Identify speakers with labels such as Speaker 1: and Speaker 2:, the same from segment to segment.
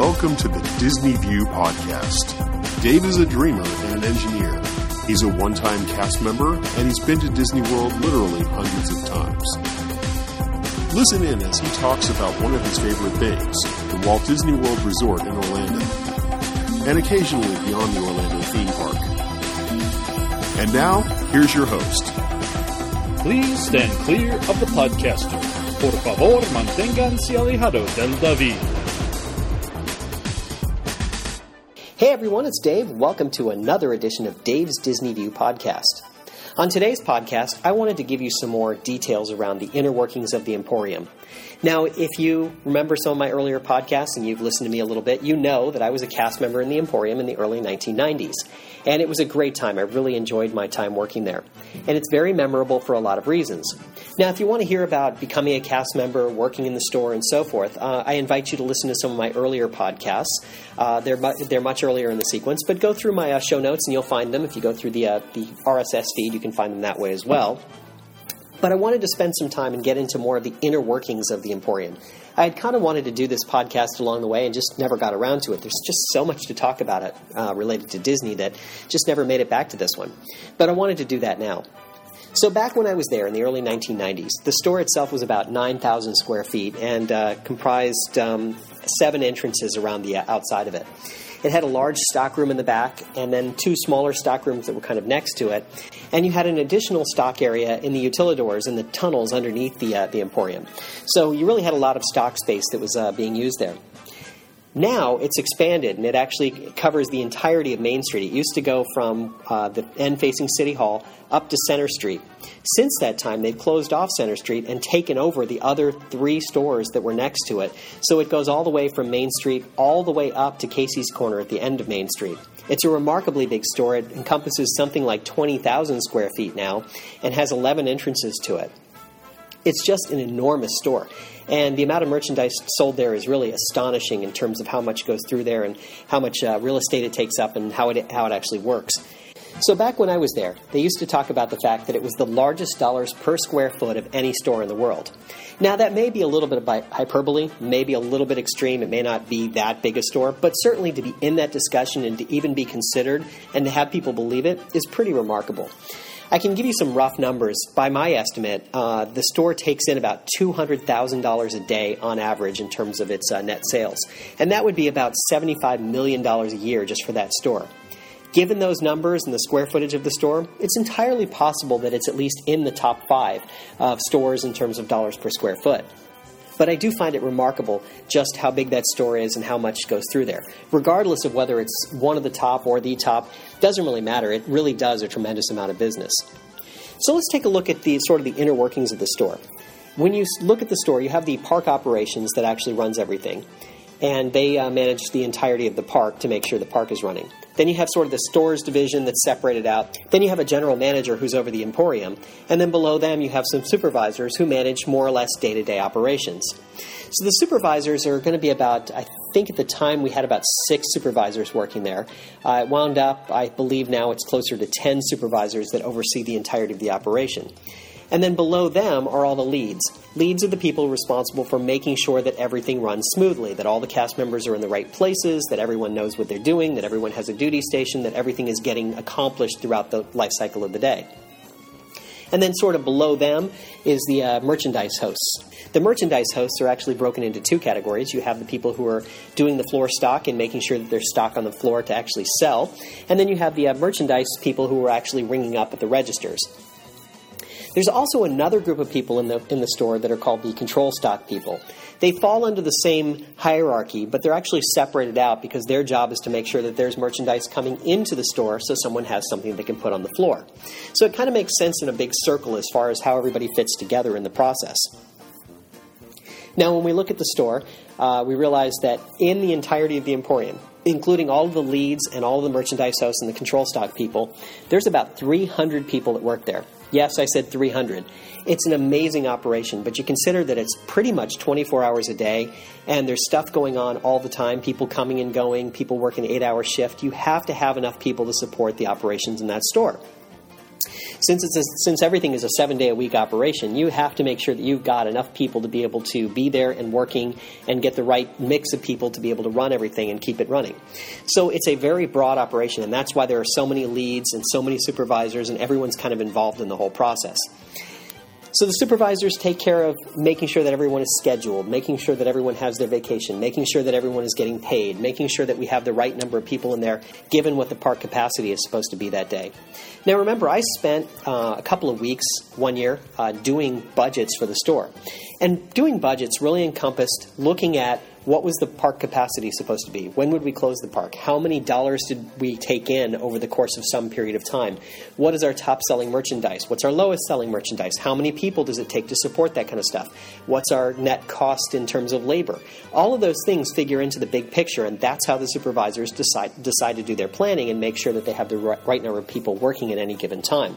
Speaker 1: Welcome to the Disney View Podcast. Dave is a dreamer and an engineer. He's a one time cast member, and he's been to Disney World literally hundreds of times. Listen in as he talks about one of his favorite things the Walt Disney World Resort in Orlando, and occasionally beyond the Orlando theme park. And now, here's your host.
Speaker 2: Please stand clear of the podcaster. Por favor, manténganse alejados del David.
Speaker 3: Hey everyone, it's Dave. Welcome to another edition of Dave's Disney View podcast. On today's podcast, I wanted to give you some more details around the inner workings of the Emporium. Now, if you remember some of my earlier podcasts and you've listened to me a little bit, you know that I was a cast member in the Emporium in the early 1990s. And it was a great time. I really enjoyed my time working there. And it's very memorable for a lot of reasons. Now, if you want to hear about becoming a cast member, working in the store, and so forth, uh, I invite you to listen to some of my earlier podcasts. Uh, they're, mu- they're much earlier in the sequence, but go through my uh, show notes and you'll find them. If you go through the, uh, the RSS feed, you can find them that way as well. But I wanted to spend some time and get into more of the inner workings of the Emporium. I had kind of wanted to do this podcast along the way and just never got around to it. There's just so much to talk about it uh, related to Disney that just never made it back to this one. But I wanted to do that now. So, back when I was there in the early 1990s, the store itself was about 9,000 square feet and uh, comprised um, seven entrances around the uh, outside of it. It had a large stock room in the back and then two smaller stock rooms that were kind of next to it. And you had an additional stock area in the utilidors and the tunnels underneath the, uh, the Emporium. So you really had a lot of stock space that was uh, being used there. Now it's expanded and it actually covers the entirety of Main Street. It used to go from uh, the end facing City Hall up to Center Street. Since that time, they've closed off Center Street and taken over the other three stores that were next to it. So it goes all the way from Main Street all the way up to Casey's Corner at the end of Main Street. It's a remarkably big store. It encompasses something like 20,000 square feet now and has 11 entrances to it. It's just an enormous store. And the amount of merchandise sold there is really astonishing in terms of how much goes through there and how much uh, real estate it takes up and how it, how it actually works. So, back when I was there, they used to talk about the fact that it was the largest dollars per square foot of any store in the world. Now, that may be a little bit of hyperbole, maybe a little bit extreme. It may not be that big a store, but certainly to be in that discussion and to even be considered and to have people believe it is pretty remarkable. I can give you some rough numbers. By my estimate, uh, the store takes in about $200,000 a day on average in terms of its uh, net sales. And that would be about $75 million a year just for that store. Given those numbers and the square footage of the store, it's entirely possible that it's at least in the top five of stores in terms of dollars per square foot. But I do find it remarkable just how big that store is and how much goes through there. Regardless of whether it's one of the top or the top, doesn't really matter. It really does a tremendous amount of business. So let's take a look at the sort of the inner workings of the store. When you look at the store, you have the park operations that actually runs everything, and they uh, manage the entirety of the park to make sure the park is running. Then you have sort of the stores division that's separated out. Then you have a general manager who's over the emporium. And then below them, you have some supervisors who manage more or less day to day operations. So the supervisors are going to be about, I think at the time we had about six supervisors working there. Uh, it wound up, I believe now it's closer to 10 supervisors that oversee the entirety of the operation. And then below them are all the leads. Leads are the people responsible for making sure that everything runs smoothly, that all the cast members are in the right places, that everyone knows what they're doing, that everyone has a duty station, that everything is getting accomplished throughout the life cycle of the day. And then, sort of below them, is the uh, merchandise hosts. The merchandise hosts are actually broken into two categories. You have the people who are doing the floor stock and making sure that there's stock on the floor to actually sell. And then you have the uh, merchandise people who are actually ringing up at the registers. There's also another group of people in the in the store that are called the control stock people. They fall under the same hierarchy, but they're actually separated out because their job is to make sure that there's merchandise coming into the store so someone has something they can put on the floor. So it kind of makes sense in a big circle as far as how everybody fits together in the process. Now, when we look at the store, uh, we realize that in the entirety of the Emporium, including all of the leads and all of the merchandise hosts and the control stock people, there's about 300 people that work there. Yes, I said 300. It's an amazing operation, but you consider that it's pretty much 24 hours a day, and there's stuff going on all the time people coming and going, people working eight hour shift. You have to have enough people to support the operations in that store. Since it's a, since everything is a seven day a week operation, you have to make sure that you've got enough people to be able to be there and working and get the right mix of people to be able to run everything and keep it running. So it's a very broad operation, and that's why there are so many leads and so many supervisors, and everyone's kind of involved in the whole process. So the supervisors take care of making sure that everyone is scheduled, making sure that everyone has their vacation, making sure that everyone is getting paid, making sure that we have the right number of people in there given what the park capacity is supposed to be that day. Now remember, I spent uh, a couple of weeks one year uh, doing budgets for the store. And doing budgets really encompassed looking at what was the park capacity supposed to be? When would we close the park? How many dollars did we take in over the course of some period of time? What is our top selling merchandise? What's our lowest selling merchandise? How many people does it take to support that kind of stuff? What's our net cost in terms of labor? All of those things figure into the big picture, and that's how the supervisors decide, decide to do their planning and make sure that they have the right number of people working at any given time.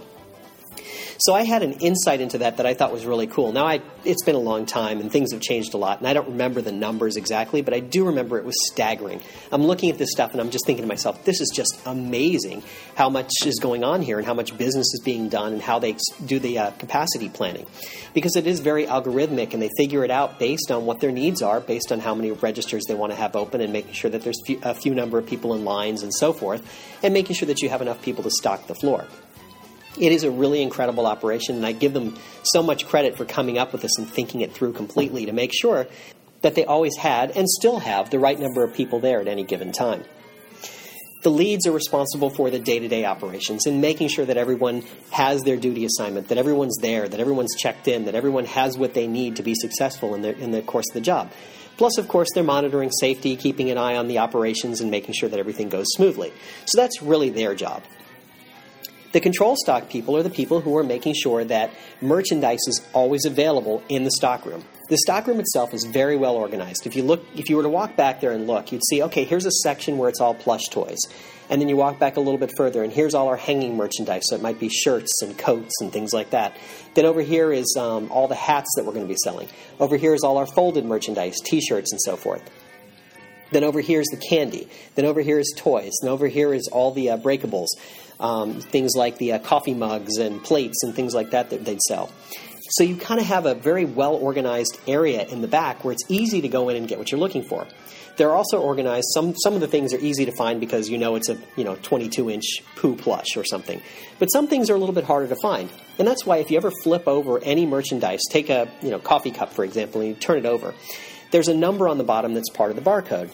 Speaker 3: So I had an insight into that that I thought was really cool. Now, I, it's been a long time and things have changed a lot, and I don't remember the numbers exactly, but I do remember it was staggering. I'm looking at this stuff and I'm just thinking to myself, this is just amazing how much is going on here and how much business is being done and how they do the uh, capacity planning. Because it is very algorithmic and they figure it out based on what their needs are, based on how many registers they want to have open, and making sure that there's a few number of people in lines and so forth, and making sure that you have enough people to stock the floor. It is a really incredible operation, and I give them so much credit for coming up with this and thinking it through completely to make sure that they always had and still have the right number of people there at any given time. The leads are responsible for the day to day operations and making sure that everyone has their duty assignment, that everyone's there, that everyone's checked in, that everyone has what they need to be successful in the, in the course of the job. Plus, of course, they're monitoring safety, keeping an eye on the operations, and making sure that everything goes smoothly. So that's really their job. The control stock people are the people who are making sure that merchandise is always available in the stockroom. The stockroom itself is very well organized. If you look, if you were to walk back there and look, you'd see, okay, here's a section where it's all plush toys, and then you walk back a little bit further, and here's all our hanging merchandise. So it might be shirts and coats and things like that. Then over here is um, all the hats that we're going to be selling. Over here is all our folded merchandise, T-shirts and so forth. Then over here is the candy. Then over here is toys. And over here is all the uh, breakables um, things like the uh, coffee mugs and plates and things like that that they'd sell. So you kind of have a very well organized area in the back where it's easy to go in and get what you're looking for. They're also organized. Some some of the things are easy to find because you know it's a you know 22 inch Pooh plush or something. But some things are a little bit harder to find, and that's why if you ever flip over any merchandise, take a you know coffee cup for example, and you turn it over, there's a number on the bottom that's part of the barcode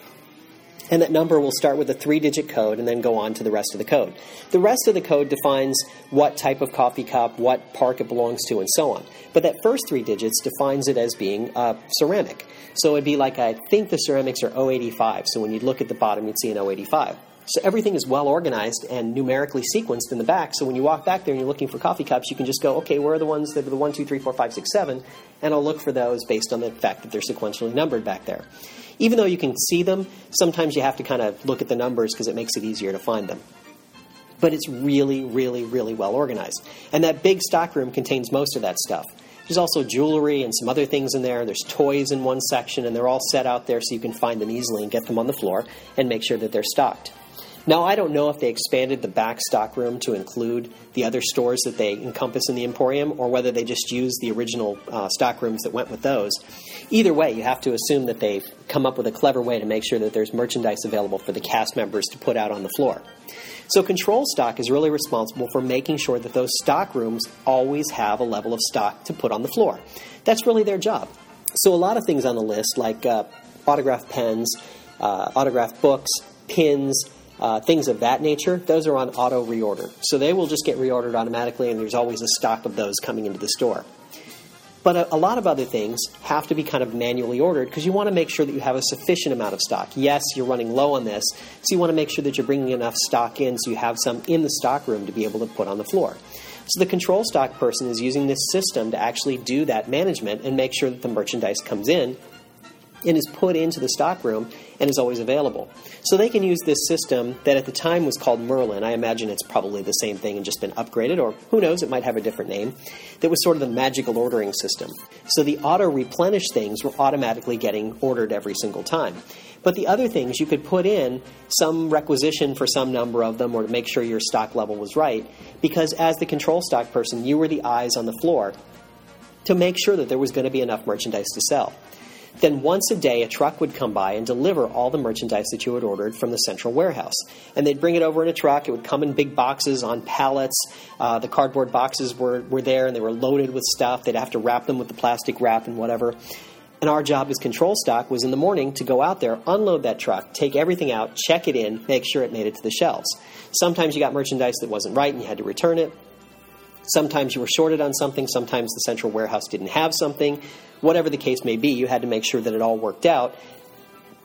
Speaker 3: and that number will start with a three digit code and then go on to the rest of the code. The rest of the code defines what type of coffee cup, what park it belongs to, and so on. But that first three digits defines it as being uh, ceramic. So it'd be like, I think the ceramics are 085. So when you look at the bottom, you'd see an 085. So everything is well organized and numerically sequenced in the back. So when you walk back there and you're looking for coffee cups, you can just go, okay, where are the ones that are the 1, 2, 3, 4, 5, 6, 7? And I'll look for those based on the fact that they're sequentially numbered back there. Even though you can see them, sometimes you have to kind of look at the numbers because it makes it easier to find them. But it's really, really, really well organized. And that big stockroom contains most of that stuff. There's also jewelry and some other things in there. There's toys in one section, and they're all set out there so you can find them easily and get them on the floor and make sure that they're stocked. Now, I don't know if they expanded the back stockroom to include the other stores that they encompass in the Emporium or whether they just used the original uh, stockrooms that went with those. Either way, you have to assume that they've come up with a clever way to make sure that there's merchandise available for the cast members to put out on the floor. So, control stock is really responsible for making sure that those stock rooms always have a level of stock to put on the floor. That's really their job. So, a lot of things on the list, like uh, autograph pens, uh, autograph books, pins, uh, things of that nature, those are on auto reorder. So they will just get reordered automatically, and there's always a stock of those coming into the store. But a, a lot of other things have to be kind of manually ordered because you want to make sure that you have a sufficient amount of stock. Yes, you're running low on this, so you want to make sure that you're bringing enough stock in so you have some in the stock room to be able to put on the floor. So the control stock person is using this system to actually do that management and make sure that the merchandise comes in and is put into the stock room and is always available. So they can use this system that at the time was called Merlin. I imagine it's probably the same thing and just been upgraded, or who knows, it might have a different name. That was sort of the magical ordering system. So the auto replenish things were automatically getting ordered every single time. But the other things, you could put in some requisition for some number of them or to make sure your stock level was right, because as the control stock person, you were the eyes on the floor to make sure that there was going to be enough merchandise to sell. Then once a day, a truck would come by and deliver all the merchandise that you had ordered from the central warehouse. And they'd bring it over in a truck. It would come in big boxes on pallets. Uh, the cardboard boxes were, were there and they were loaded with stuff. They'd have to wrap them with the plastic wrap and whatever. And our job as control stock was in the morning to go out there, unload that truck, take everything out, check it in, make sure it made it to the shelves. Sometimes you got merchandise that wasn't right and you had to return it. Sometimes you were shorted on something, sometimes the central warehouse didn't have something. Whatever the case may be, you had to make sure that it all worked out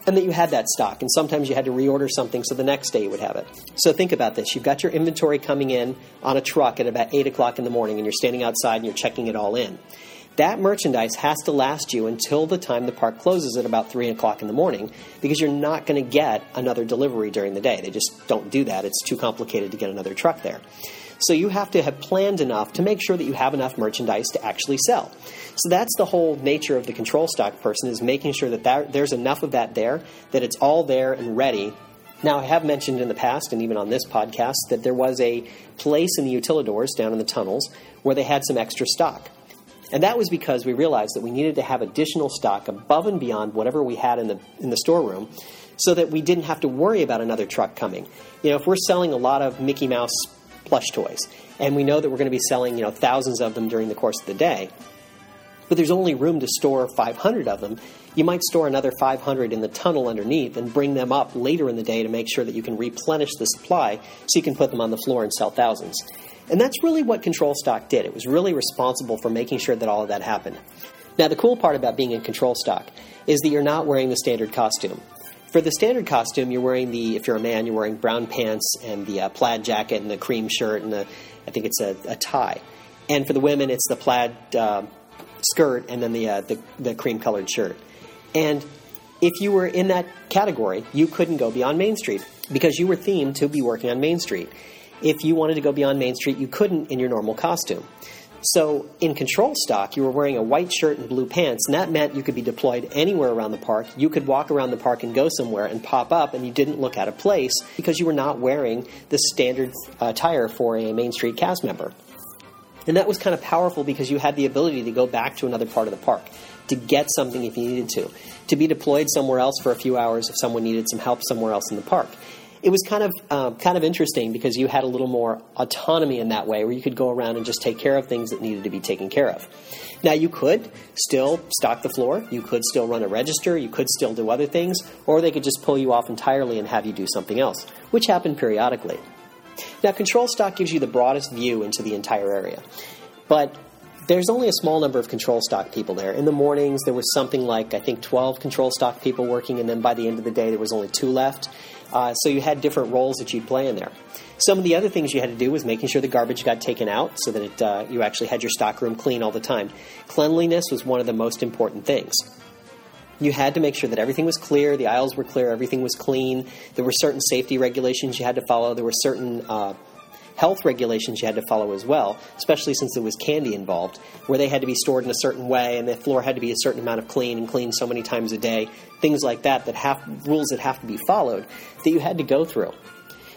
Speaker 3: and that you had that stock. And sometimes you had to reorder something so the next day you would have it. So think about this. You've got your inventory coming in on a truck at about 8 o'clock in the morning, and you're standing outside and you're checking it all in. That merchandise has to last you until the time the park closes at about 3 o'clock in the morning because you're not going to get another delivery during the day. They just don't do that. It's too complicated to get another truck there. So you have to have planned enough to make sure that you have enough merchandise to actually sell. So that's the whole nature of the control stock person is making sure that, there's enough of that there, that it's all there and ready now, I have mentioned in the past, and even on this podcast, that there was a place in the utilidors down in the tunnels where they had some extra stock. And that was because we realized that we needed to have additional stock above and beyond whatever we had in the, in the storeroom so that we didn't have to worry about another truck coming. You know, if we're selling a lot of Mickey Mouse plush toys, and we know that we're going to be selling, you know, thousands of them during the course of the day, but there's only room to store 500 of them, you might store another 500 in the tunnel underneath and bring them up later in the day to make sure that you can replenish the supply so you can put them on the floor and sell thousands. And that's really what Control Stock did. It was really responsible for making sure that all of that happened. Now, the cool part about being in Control Stock is that you're not wearing the standard costume. For the standard costume, you're wearing the, if you're a man, you're wearing brown pants and the uh, plaid jacket and the cream shirt and the, I think it's a, a tie. And for the women, it's the plaid uh, skirt and then the, uh, the, the cream colored shirt. And if you were in that category, you couldn't go beyond Main Street because you were themed to be working on Main Street if you wanted to go beyond Main Street, you couldn't in your normal costume. So in control stock, you were wearing a white shirt and blue pants, and that meant you could be deployed anywhere around the park. You could walk around the park and go somewhere and pop up, and you didn't look out of place because you were not wearing the standard uh, attire for a Main Street cast member. And that was kind of powerful because you had the ability to go back to another part of the park, to get something if you needed to, to be deployed somewhere else for a few hours if someone needed some help somewhere else in the park it was kind of um, kind of interesting because you had a little more autonomy in that way, where you could go around and just take care of things that needed to be taken care of. Now you could still stock the floor, you could still run a register, you could still do other things, or they could just pull you off entirely and have you do something else, which happened periodically. Now control stock gives you the broadest view into the entire area, but there's only a small number of control stock people there. In the mornings, there was something like, I think, 12 control stock people working, and then by the end of the day, there was only two left. Uh, so you had different roles that you'd play in there. Some of the other things you had to do was making sure the garbage got taken out so that it, uh, you actually had your stockroom clean all the time. Cleanliness was one of the most important things. You had to make sure that everything was clear, the aisles were clear, everything was clean. There were certain safety regulations you had to follow. There were certain uh, health regulations you had to follow as well, especially since there was candy involved, where they had to be stored in a certain way and the floor had to be a certain amount of clean and clean so many times a day, things like that, that have rules that have to be followed that you had to go through.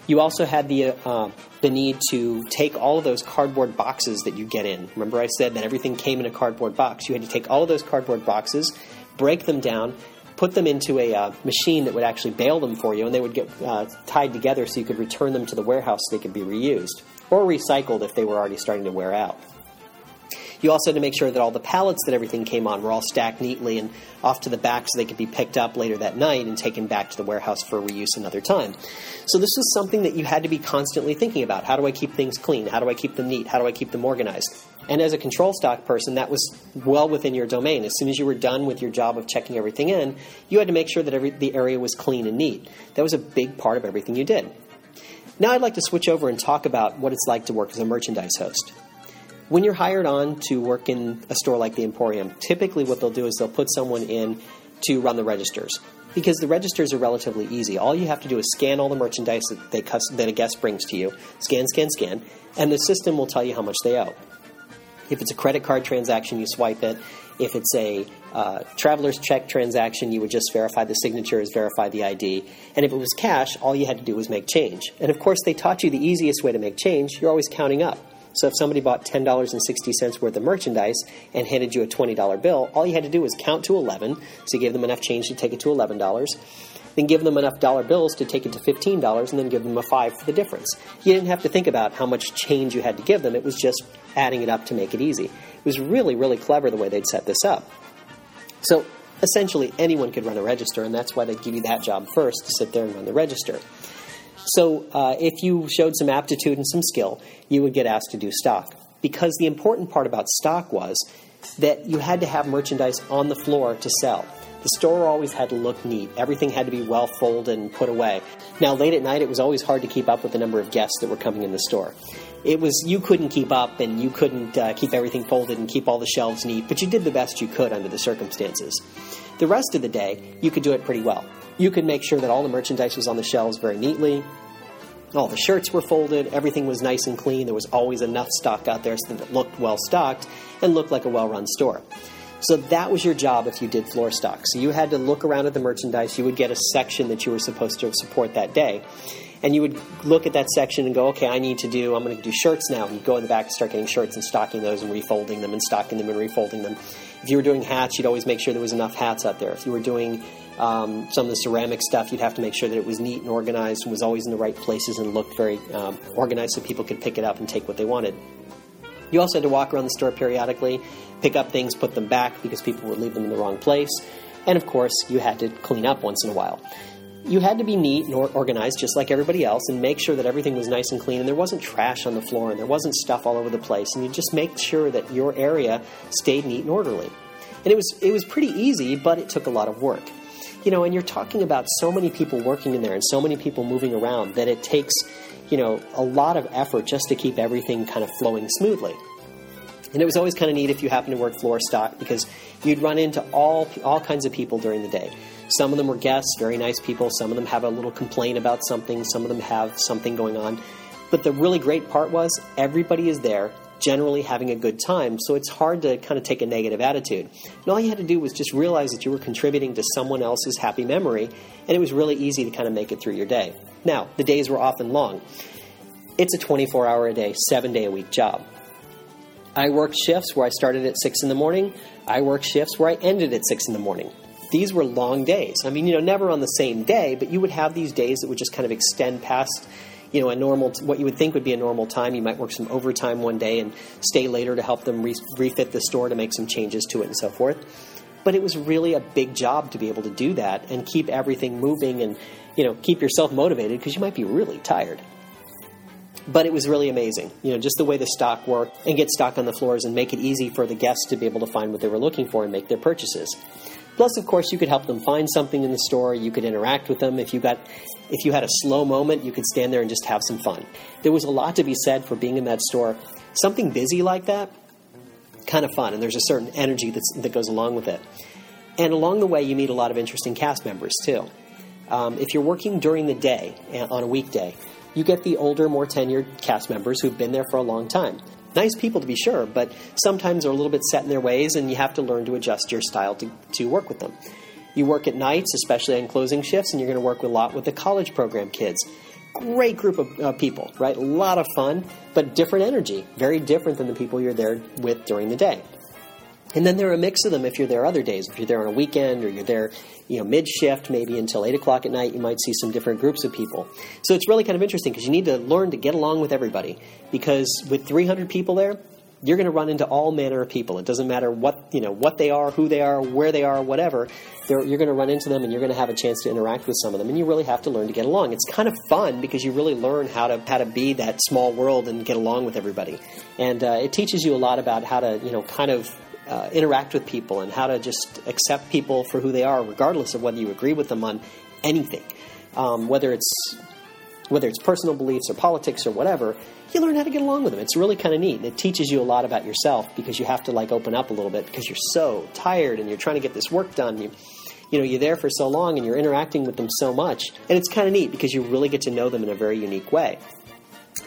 Speaker 3: You also had the uh, the need to take all of those cardboard boxes that you get in. Remember, I said that everything came in a cardboard box. You had to take all of those cardboard boxes, break them down, put them into a uh, machine that would actually bale them for you, and they would get uh, tied together so you could return them to the warehouse so they could be reused or recycled if they were already starting to wear out. You also had to make sure that all the pallets that everything came on were all stacked neatly and off to the back so they could be picked up later that night and taken back to the warehouse for reuse another time. So this was something that you had to be constantly thinking about. How do I keep things clean? How do I keep them neat? How do I keep them organized? And as a control stock person, that was well within your domain. As soon as you were done with your job of checking everything in, you had to make sure that every, the area was clean and neat. That was a big part of everything you did. Now I'd like to switch over and talk about what it's like to work as a merchandise host. When you're hired on to work in a store like the Emporium, typically what they'll do is they'll put someone in to run the registers because the registers are relatively easy. All you have to do is scan all the merchandise that, they, that a guest brings to you, scan, scan, scan, and the system will tell you how much they owe. If it's a credit card transaction, you swipe it. If it's a uh, traveler's check transaction, you would just verify the signatures, verify the ID. And if it was cash, all you had to do was make change. And of course, they taught you the easiest way to make change. You're always counting up. So if somebody bought $10.60 worth of merchandise and handed you a $20 bill, all you had to do was count to 11. So you gave them enough change to take it to $11. Then give them enough dollar bills to take it to $15 and then give them a 5 for the difference. You didn't have to think about how much change you had to give them. It was just adding it up to make it easy. It was really, really clever the way they'd set this up. So essentially anyone could run a register, and that's why they'd give you that job first to sit there and run the register. So uh, if you showed some aptitude and some skill, you would get asked to do stock. Because the important part about stock was that you had to have merchandise on the floor to sell. The store always had to look neat. Everything had to be well folded and put away. Now, late at night, it was always hard to keep up with the number of guests that were coming in the store. It was you couldn't keep up and you couldn't uh, keep everything folded and keep all the shelves neat, but you did the best you could under the circumstances. The rest of the day, you could do it pretty well. You could make sure that all the merchandise was on the shelves very neatly. All the shirts were folded, everything was nice and clean. There was always enough stock out there so that it looked well stocked and looked like a well run store. So that was your job if you did floor stock. So you had to look around at the merchandise. You would get a section that you were supposed to support that day. And you would look at that section and go, okay, I need to do, I'm going to do shirts now. And you go in the back and start getting shirts and stocking those and refolding them and stocking them and refolding them. If you were doing hats, you'd always make sure there was enough hats out there. If you were doing um, some of the ceramic stuff, you'd have to make sure that it was neat and organized and was always in the right places and looked very um, organized so people could pick it up and take what they wanted. You also had to walk around the store periodically, pick up things, put them back because people would leave them in the wrong place. And of course, you had to clean up once in a while. You had to be neat and organized just like everybody else and make sure that everything was nice and clean and there wasn't trash on the floor and there wasn't stuff all over the place and you just make sure that your area stayed neat and orderly. And it was it was pretty easy, but it took a lot of work. You know, and you're talking about so many people working in there and so many people moving around that it takes, you know, a lot of effort just to keep everything kind of flowing smoothly. And it was always kind of neat if you happened to work floor stock because you'd run into all all kinds of people during the day. Some of them were guests, very nice people. Some of them have a little complaint about something. Some of them have something going on. But the really great part was everybody is there, generally having a good time. So it's hard to kind of take a negative attitude. And all you had to do was just realize that you were contributing to someone else's happy memory, and it was really easy to kind of make it through your day. Now, the days were often long. It's a 24 hour a day, seven day a week job. I worked shifts where I started at 6 in the morning. I worked shifts where I ended at 6 in the morning. These were long days. I mean, you know, never on the same day, but you would have these days that would just kind of extend past, you know, a normal, what you would think would be a normal time. You might work some overtime one day and stay later to help them re- refit the store to make some changes to it and so forth. But it was really a big job to be able to do that and keep everything moving and, you know, keep yourself motivated because you might be really tired but it was really amazing. You know, just the way the stock worked and get stock on the floors and make it easy for the guests to be able to find what they were looking for and make their purchases. Plus, of course, you could help them find something in the store. You could interact with them. If you got, if you had a slow moment, you could stand there and just have some fun. There was a lot to be said for being in that store. Something busy like that, kind of fun, and there's a certain energy that goes along with it. And along the way, you meet a lot of interesting cast members too. Um, if you're working during the day uh, on a weekday, you get the older, more tenured cast members who've been there for a long time. Nice people to be sure, but sometimes they're a little bit set in their ways, and you have to learn to adjust your style to, to work with them. You work at nights, especially on closing shifts, and you're going to work a lot with the college program kids. Great group of uh, people, right? A lot of fun, but different energy. Very different than the people you're there with during the day. And then there are a mix of them if you're there other days. If you're there on a weekend or you're there, you know, mid shift, maybe until eight o'clock at night, you might see some different groups of people. So it's really kind of interesting because you need to learn to get along with everybody. Because with 300 people there, you're going to run into all manner of people. It doesn't matter what you know, what they are, who they are, where they are, whatever. You're going to run into them, and you're going to have a chance to interact with some of them. And you really have to learn to get along. It's kind of fun because you really learn how to how to be that small world and get along with everybody. And uh, it teaches you a lot about how to you know kind of uh, interact with people and how to just accept people for who they are, regardless of whether you agree with them on anything, um, whether it's whether it's personal beliefs or politics or whatever. You learn how to get along with them. It's really kind of neat. And it teaches you a lot about yourself because you have to like open up a little bit because you're so tired and you're trying to get this work done. You, you know you're there for so long and you're interacting with them so much, and it's kind of neat because you really get to know them in a very unique way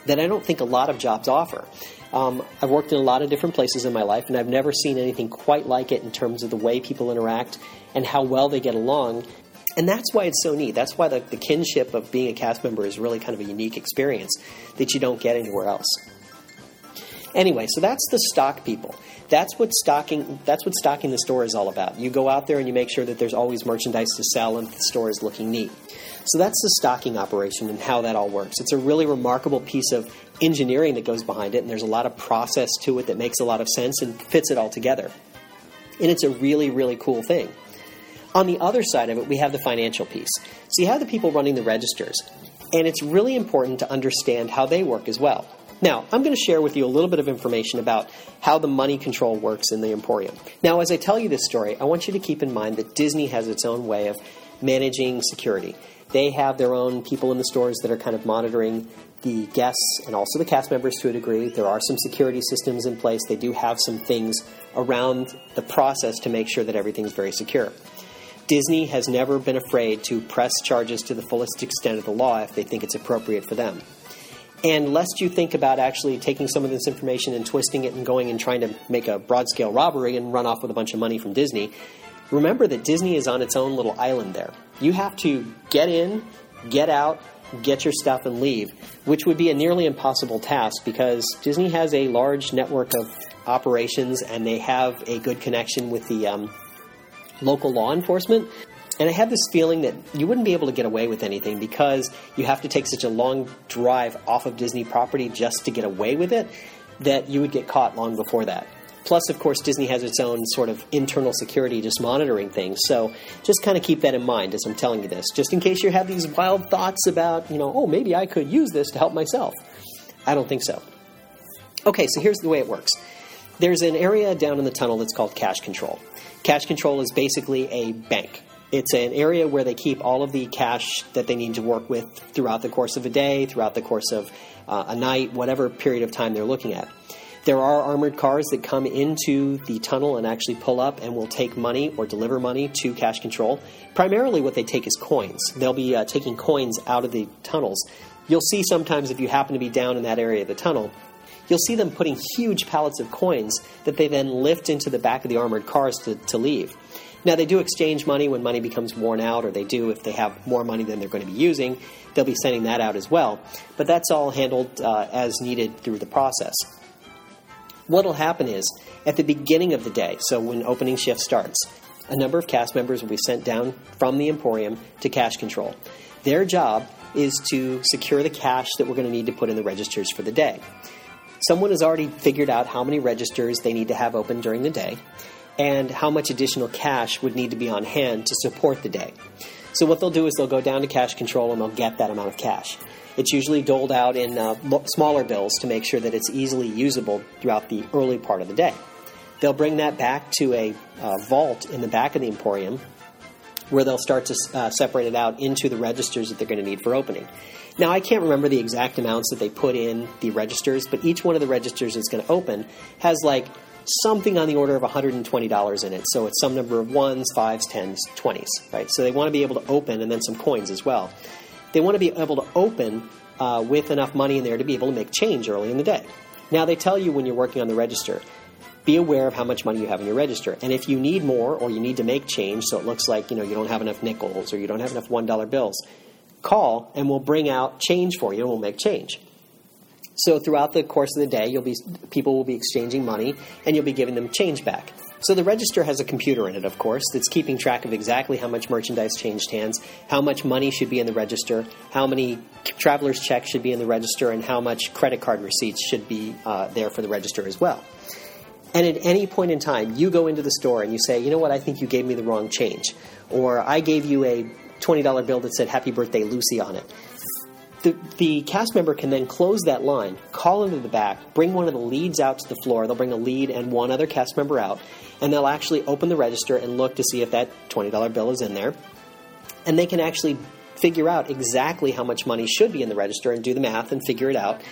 Speaker 3: that I don't think a lot of jobs offer. Um, I've worked in a lot of different places in my life, and I've never seen anything quite like it in terms of the way people interact and how well they get along. And that's why it's so neat. That's why the, the kinship of being a cast member is really kind of a unique experience that you don't get anywhere else. Anyway, so that's the stock people. That's what stocking that's what stocking the store is all about. You go out there and you make sure that there's always merchandise to sell and the store is looking neat. So that's the stocking operation and how that all works. It's a really remarkable piece of engineering that goes behind it, and there's a lot of process to it that makes a lot of sense and fits it all together. And it's a really, really cool thing. On the other side of it, we have the financial piece. So you have the people running the registers, and it's really important to understand how they work as well. Now, I'm going to share with you a little bit of information about how the money control works in the Emporium. Now, as I tell you this story, I want you to keep in mind that Disney has its own way of managing security. They have their own people in the stores that are kind of monitoring the guests and also the cast members to a degree. There are some security systems in place. They do have some things around the process to make sure that everything's very secure. Disney has never been afraid to press charges to the fullest extent of the law if they think it's appropriate for them. And lest you think about actually taking some of this information and twisting it and going and trying to make a broad scale robbery and run off with a bunch of money from Disney, remember that Disney is on its own little island there. You have to get in, get out, get your stuff, and leave, which would be a nearly impossible task because Disney has a large network of operations and they have a good connection with the um, local law enforcement. And I had this feeling that you wouldn't be able to get away with anything because you have to take such a long drive off of Disney property just to get away with it that you would get caught long before that. Plus, of course, Disney has its own sort of internal security just monitoring things. So just kind of keep that in mind as I'm telling you this, just in case you have these wild thoughts about, you know, oh, maybe I could use this to help myself. I don't think so. Okay, so here's the way it works there's an area down in the tunnel that's called cash control. Cash control is basically a bank. It's an area where they keep all of the cash that they need to work with throughout the course of a day, throughout the course of uh, a night, whatever period of time they're looking at. There are armored cars that come into the tunnel and actually pull up and will take money or deliver money to cash control. Primarily, what they take is coins. They'll be uh, taking coins out of the tunnels. You'll see sometimes if you happen to be down in that area of the tunnel, you'll see them putting huge pallets of coins that they then lift into the back of the armored cars to, to leave. Now, they do exchange money when money becomes worn out, or they do if they have more money than they're going to be using. They'll be sending that out as well. But that's all handled uh, as needed through the process what will happen is at the beginning of the day, so when opening shift starts, a number of cast members will be sent down from the Emporium to cash control. Their job is to secure the cash that we're going to need to put in the registers for the day. Someone has already figured out how many registers they need to have open during the day and how much additional cash would need to be on hand to support the day. So, what they'll do is they'll go down to cash control and they'll get that amount of cash. It's usually doled out in uh, smaller bills to make sure that it's easily usable throughout the early part of the day. They'll bring that back to a uh, vault in the back of the Emporium where they'll start to uh, separate it out into the registers that they're going to need for opening. Now, I can't remember the exact amounts that they put in the registers, but each one of the registers that's going to open has like something on the order of $120 in it. So it's some number of ones, fives, tens, twenties, right? So they want to be able to open and then some coins as well. They want to be able to open uh, with enough money in there to be able to make change early in the day. Now, they tell you when you're working on the register, be aware of how much money you have in your register. And if you need more or you need to make change so it looks like you know you don't have enough nickels or you don't have enough $1 bills, call and we'll bring out change for you and we'll make change. So throughout the course of the day, you'll be people will be exchanging money and you'll be giving them change back. So the register has a computer in it, of course, that's keeping track of exactly how much merchandise changed hands, how much money should be in the register, how many traveler's checks should be in the register, and how much credit card receipts should be uh, there for the register as well. And at any point in time, you go into the store and you say, you know what, I think you gave me the wrong change. Or I gave you a $20 bill that said Happy Birthday Lucy on it the, the cast member can then close that line, call into the back, bring one of the leads out to the floor. They'll bring a lead and one other cast member out, and they'll actually open the register and look to see if that $20 bill is in there. And they can actually figure out exactly how much money should be in the register and do the math and figure it out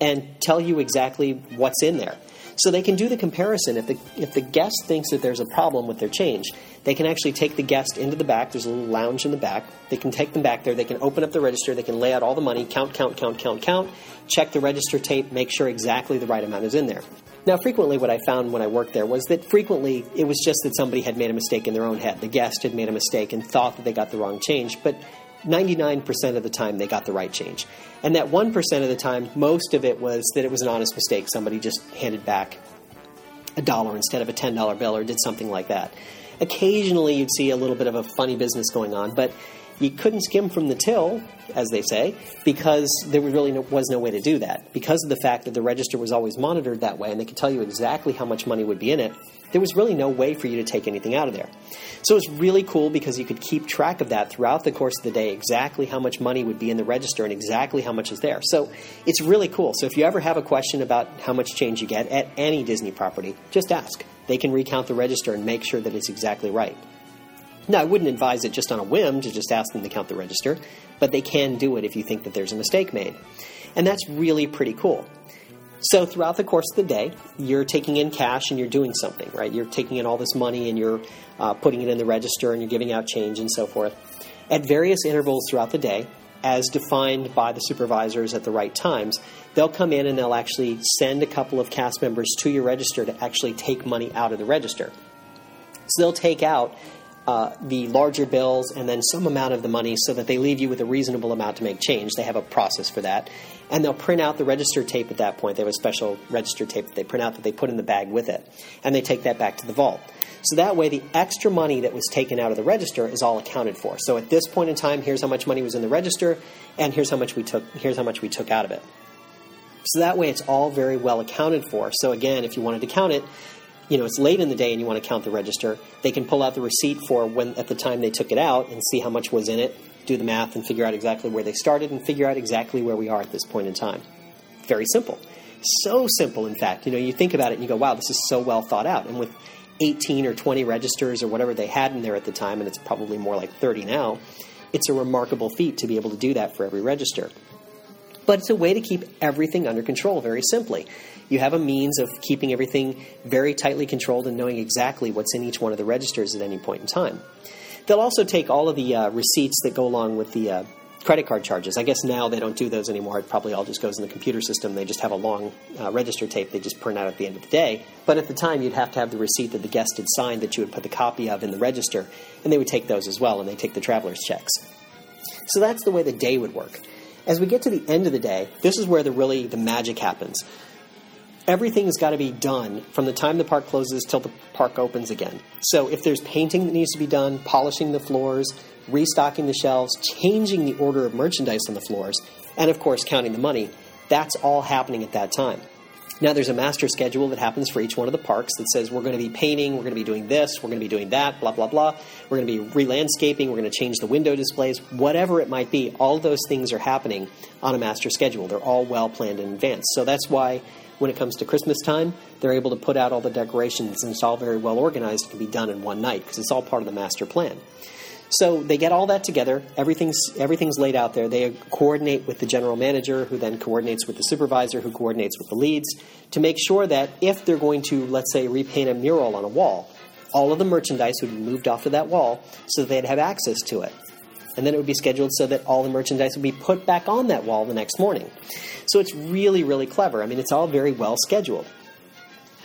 Speaker 3: and tell you exactly what's in there. So they can do the comparison. If the if the guest thinks that there's a problem with their change, they can actually take the guest into the back. There's a little lounge in the back. They can take them back there. They can open up the register. They can lay out all the money, count, count, count, count, count, check the register tape, make sure exactly the right amount is in there. Now, frequently, what I found when I worked there was that frequently it was just that somebody had made a mistake in their own head. The guest had made a mistake and thought that they got the wrong change, but 99% of the time they got the right change. And that 1% of the time, most of it was that it was an honest mistake. Somebody just handed back a dollar instead of a $10 bill or did something like that. Occasionally, you'd see a little bit of a funny business going on, but you couldn't skim from the till, as they say, because there really no, was no way to do that. Because of the fact that the register was always monitored that way and they could tell you exactly how much money would be in it, there was really no way for you to take anything out of there. So it was really cool because you could keep track of that throughout the course of the day, exactly how much money would be in the register and exactly how much is there. So it's really cool. So if you ever have a question about how much change you get at any Disney property, just ask. They can recount the register and make sure that it's exactly right. Now, I wouldn't advise it just on a whim to just ask them to count the register, but they can do it if you think that there's a mistake made. And that's really pretty cool. So, throughout the course of the day, you're taking in cash and you're doing something, right? You're taking in all this money and you're uh, putting it in the register and you're giving out change and so forth. At various intervals throughout the day, as defined by the supervisors at the right times, they'll come in and they'll actually send a couple of cast members to your register to actually take money out of the register. So they'll take out uh, the larger bills and then some amount of the money so that they leave you with a reasonable amount to make change. They have a process for that. And they'll print out the register tape at that point. They have a special register tape that they print out that they put in the bag with it. And they take that back to the vault. So that way, the extra money that was taken out of the register is all accounted for. So at this point in time, here's how much money was in the register, and here's how much we took. Here's how much we took out of it. So that way, it's all very well accounted for. So again, if you wanted to count it, you know it's late in the day and you want to count the register, they can pull out the receipt for when at the time they took it out and see how much was in it, do the math and figure out exactly where they started and figure out exactly where we are at this point in time. Very simple. So simple in fact. You know, you think about it and you go, "Wow, this is so well thought out." And with 18 or 20 registers or whatever they had in there at the time and it's probably more like 30 now, it's a remarkable feat to be able to do that for every register. But it's a way to keep everything under control very simply you have a means of keeping everything very tightly controlled and knowing exactly what's in each one of the registers at any point in time. They'll also take all of the uh, receipts that go along with the uh, credit card charges. I guess now they don't do those anymore. It probably all just goes in the computer system. They just have a long uh, register tape they just print out at the end of the day. But at the time, you'd have to have the receipt that the guest had signed that you would put the copy of in the register, and they would take those as well, and they take the traveler's checks. So that's the way the day would work. As we get to the end of the day, this is where the really the magic happens everything's got to be done from the time the park closes till the park opens again. So if there's painting that needs to be done, polishing the floors, restocking the shelves, changing the order of merchandise on the floors, and of course counting the money, that's all happening at that time. Now, there's a master schedule that happens for each one of the parks that says we're going to be painting, we're going to be doing this, we're going to be doing that, blah, blah, blah. We're going to be re landscaping, we're going to change the window displays, whatever it might be. All those things are happening on a master schedule. They're all well planned in advance. So that's why when it comes to Christmas time, they're able to put out all the decorations and it's all very well organized. It can be done in one night because it's all part of the master plan. So they get all that together. Everything's everything's laid out there. They coordinate with the general manager, who then coordinates with the supervisor, who coordinates with the leads, to make sure that if they're going to, let's say, repaint a mural on a wall, all of the merchandise would be moved off of that wall so that they'd have access to it and then it would be scheduled so that all the merchandise would be put back on that wall the next morning. So it's really, really clever. I mean, it's all very well scheduled.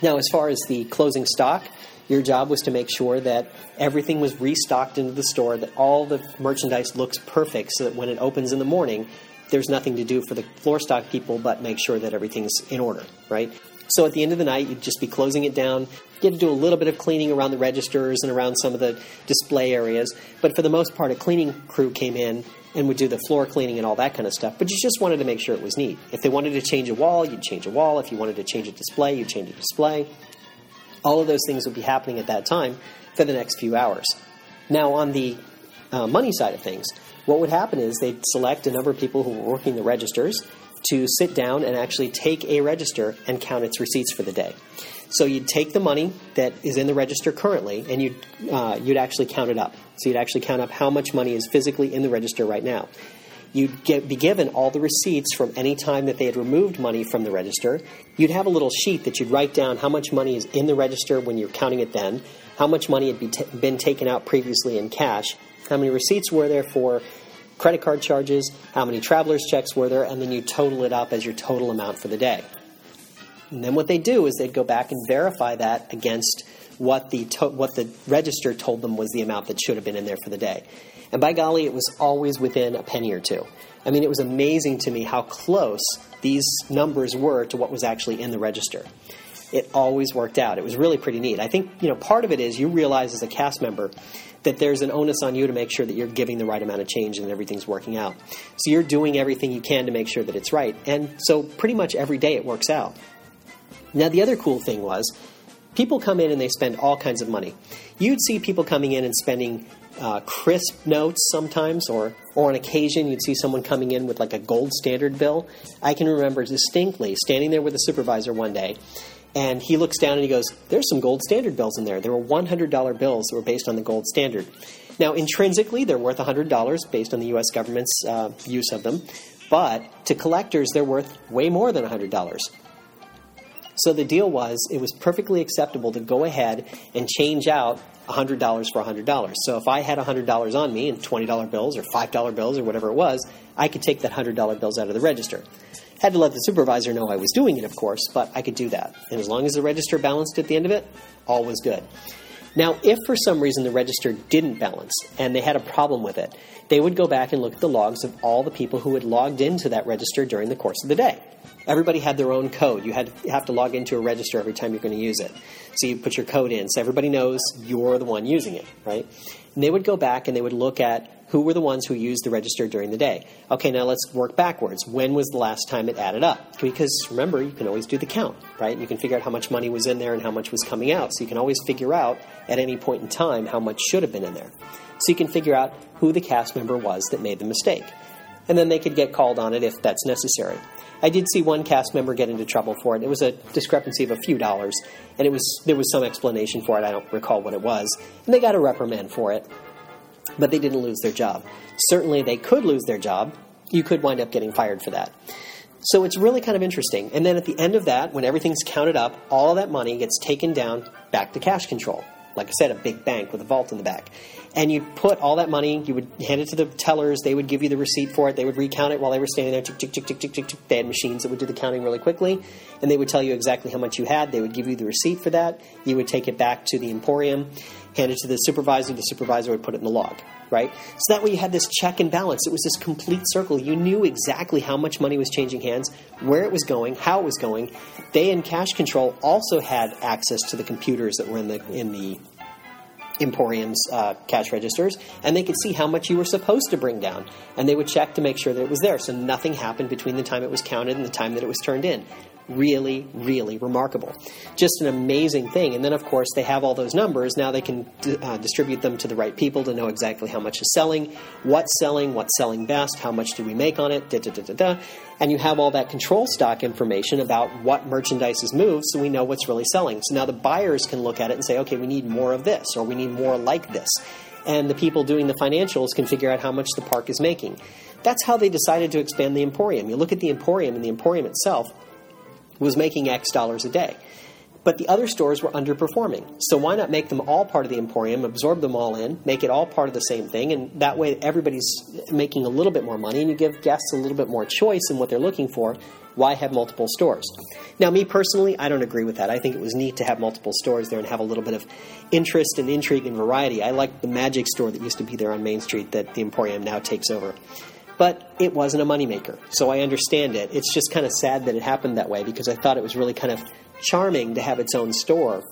Speaker 3: Now, as far as the closing stock, your job was to make sure that everything was restocked into the store, that all the merchandise looks perfect so that when it opens in the morning, there's nothing to do for the floor stock people but make sure that everything's in order, right? So at the end of the night, you'd just be closing it down. You had to do a little bit of cleaning around the registers and around some of the display areas. But for the most part, a cleaning crew came in and would do the floor cleaning and all that kind of stuff. But you just wanted to make sure it was neat. If they wanted to change a wall, you'd change a wall. If you wanted to change a display, you'd change a display. All of those things would be happening at that time for the next few hours. Now, on the uh, money side of things, what would happen is they'd select a number of people who were working the registers to sit down and actually take a register and count its receipts for the day. So you'd take the money that is in the register currently, and you'd uh, you'd actually count it up. So you'd actually count up how much money is physically in the register right now. You'd get, be given all the receipts from any time that they had removed money from the register. You'd have a little sheet that you'd write down how much money is in the register when you're counting it then, how much money had be t- been taken out previously in cash, how many receipts were there for credit card charges, how many traveler's checks were there, and then you total it up as your total amount for the day. And then what they do is they'd go back and verify that against what the to- what the register told them was the amount that should have been in there for the day. And by golly, it was always within a penny or two. I mean, it was amazing to me how close these numbers were to what was actually in the register. It always worked out. It was really pretty neat. I think you know part of it is you realize as a cast member that there's an onus on you to make sure that you're giving the right amount of change and everything's working out. So you're doing everything you can to make sure that it's right. And so pretty much every day it works out. Now the other cool thing was people come in and they spend all kinds of money. You'd see people coming in and spending uh, crisp notes sometimes, or or on occasion you'd see someone coming in with like a gold standard bill. I can remember distinctly standing there with a supervisor one day, and he looks down and he goes, "There's some gold standard bills in there. There were $100 bills that were based on the gold standard. Now, intrinsically, they're worth $100 based on the U.S. government's uh, use of them, but to collectors, they're worth way more than $100." So the deal was it was perfectly acceptable to go ahead and change out $100 for $100. So if I had $100 on me in $20 bills or $5 bills or whatever it was, I could take that $100 bills out of the register. Had to let the supervisor know I was doing it, of course, but I could do that. And as long as the register balanced at the end of it, all was good. Now, if for some reason the register didn't balance and they had a problem with it, they would go back and look at the logs of all the people who had logged into that register during the course of the day. Everybody had their own code. You had you have to log into a register every time you're going to use it. So you put your code in, so everybody knows you're the one using it, right? And they would go back and they would look at who were the ones who used the register during the day. Okay, now let's work backwards. When was the last time it added up? Because remember, you can always do the count, right? You can figure out how much money was in there and how much was coming out. So you can always figure out at any point in time how much should have been in there. So you can figure out who the cast member was that made the mistake. And then they could get called on it if that's necessary. I did see one cast member get into trouble for it. It was a discrepancy of a few dollars, and it was there was some explanation for it. I don't recall what it was, and they got a reprimand for it, but they didn't lose their job. Certainly, they could lose their job. You could wind up getting fired for that. So it's really kind of interesting. And then at the end of that, when everything's counted up, all that money gets taken down back to cash control. Like I said, a big bank with a vault in the back and you put all that money, you would hand it to the tellers, they would give you the receipt for it, they would recount it while they were standing there, tick, tick, tick, tick, tick, tick, tick. They had machines that would do the counting really quickly, and they would tell you exactly how much you had. They would give you the receipt for that. You would take it back to the emporium, hand it to the supervisor, the supervisor would put it in the log, right? So that way you had this check and balance. It was this complete circle. You knew exactly how much money was changing hands, where it was going, how it was going. They in cash control also had access to the computers that were in the in the Emporium's uh, cash registers, and they could see how much you were supposed to bring down, and they would check to make sure that it was there. So nothing happened between the time it was counted and the time that it was turned in really, really remarkable. Just an amazing thing. And then, of course, they have all those numbers. Now they can uh, distribute them to the right people to know exactly how much is selling, what's selling, what's selling best, how much do we make on it, da da da da da. And you have all that control stock information about what merchandise is moved so we know what's really selling. So now the buyers can look at it and say, okay, we need more of this or we need more like this. And the people doing the financials can figure out how much the park is making. That's how they decided to expand the Emporium. You look at the Emporium and the Emporium itself was making X dollars a day. But the other stores were underperforming. So why not make them all part of the Emporium, absorb them all in, make it all part of the same thing, and that way everybody's making a little bit more money and you give guests a little bit more choice in what they're looking for. Why have multiple stores? Now, me personally, I don't agree with that. I think it was neat to have multiple stores there and have a little bit of interest and intrigue and variety. I like the magic store that used to be there on Main Street that the Emporium now takes over but it wasn't a moneymaker. So I understand it. It's just kind of sad that it happened that way because I thought it was really kind of charming to have its own store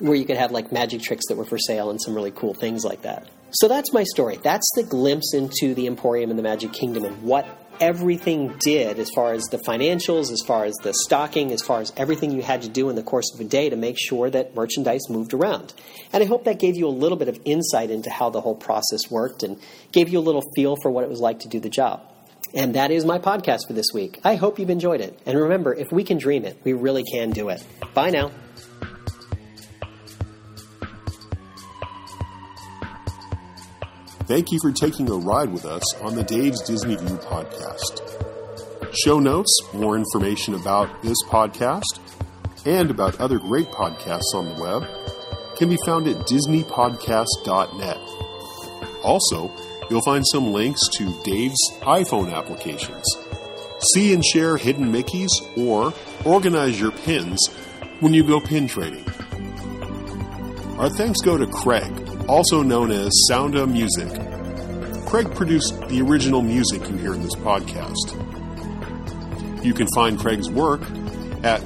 Speaker 3: where you could have like magic tricks that were for sale and some really cool things like that. So that's my story. That's the glimpse into the Emporium and the Magic Kingdom and what everything did as far as the financials, as far as the stocking, as far as everything you had to do in the course of a day to make sure that merchandise moved around. And I hope that gave you a little bit of insight into how the whole process worked and gave you a little feel for what it was like to do the job. And that is my podcast for this week. I hope you've enjoyed it. And remember, if we can dream it, we really can do it. Bye now.
Speaker 1: Thank you for taking a ride with us on the Dave's Disney View podcast. Show notes, more information about this podcast, and about other great podcasts on the web can be found at disneypodcast.net. Also, you'll find some links to Dave's iPhone applications. See and share hidden Mickeys or organize your pins when you go pin trading. Our thanks go to Craig, also known as Sound Sounda Music. Craig produced the original music you hear in this podcast. You can find Craig's work at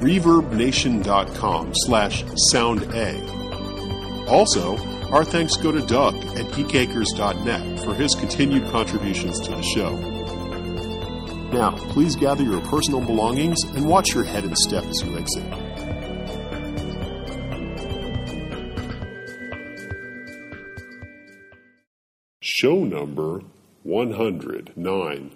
Speaker 1: reverbnation.com slash sound A. Also, our thanks go to Doug at geekacres.net for his continued contributions to the show. Now, please gather your personal belongings and watch your head and step as you exit. Show number 109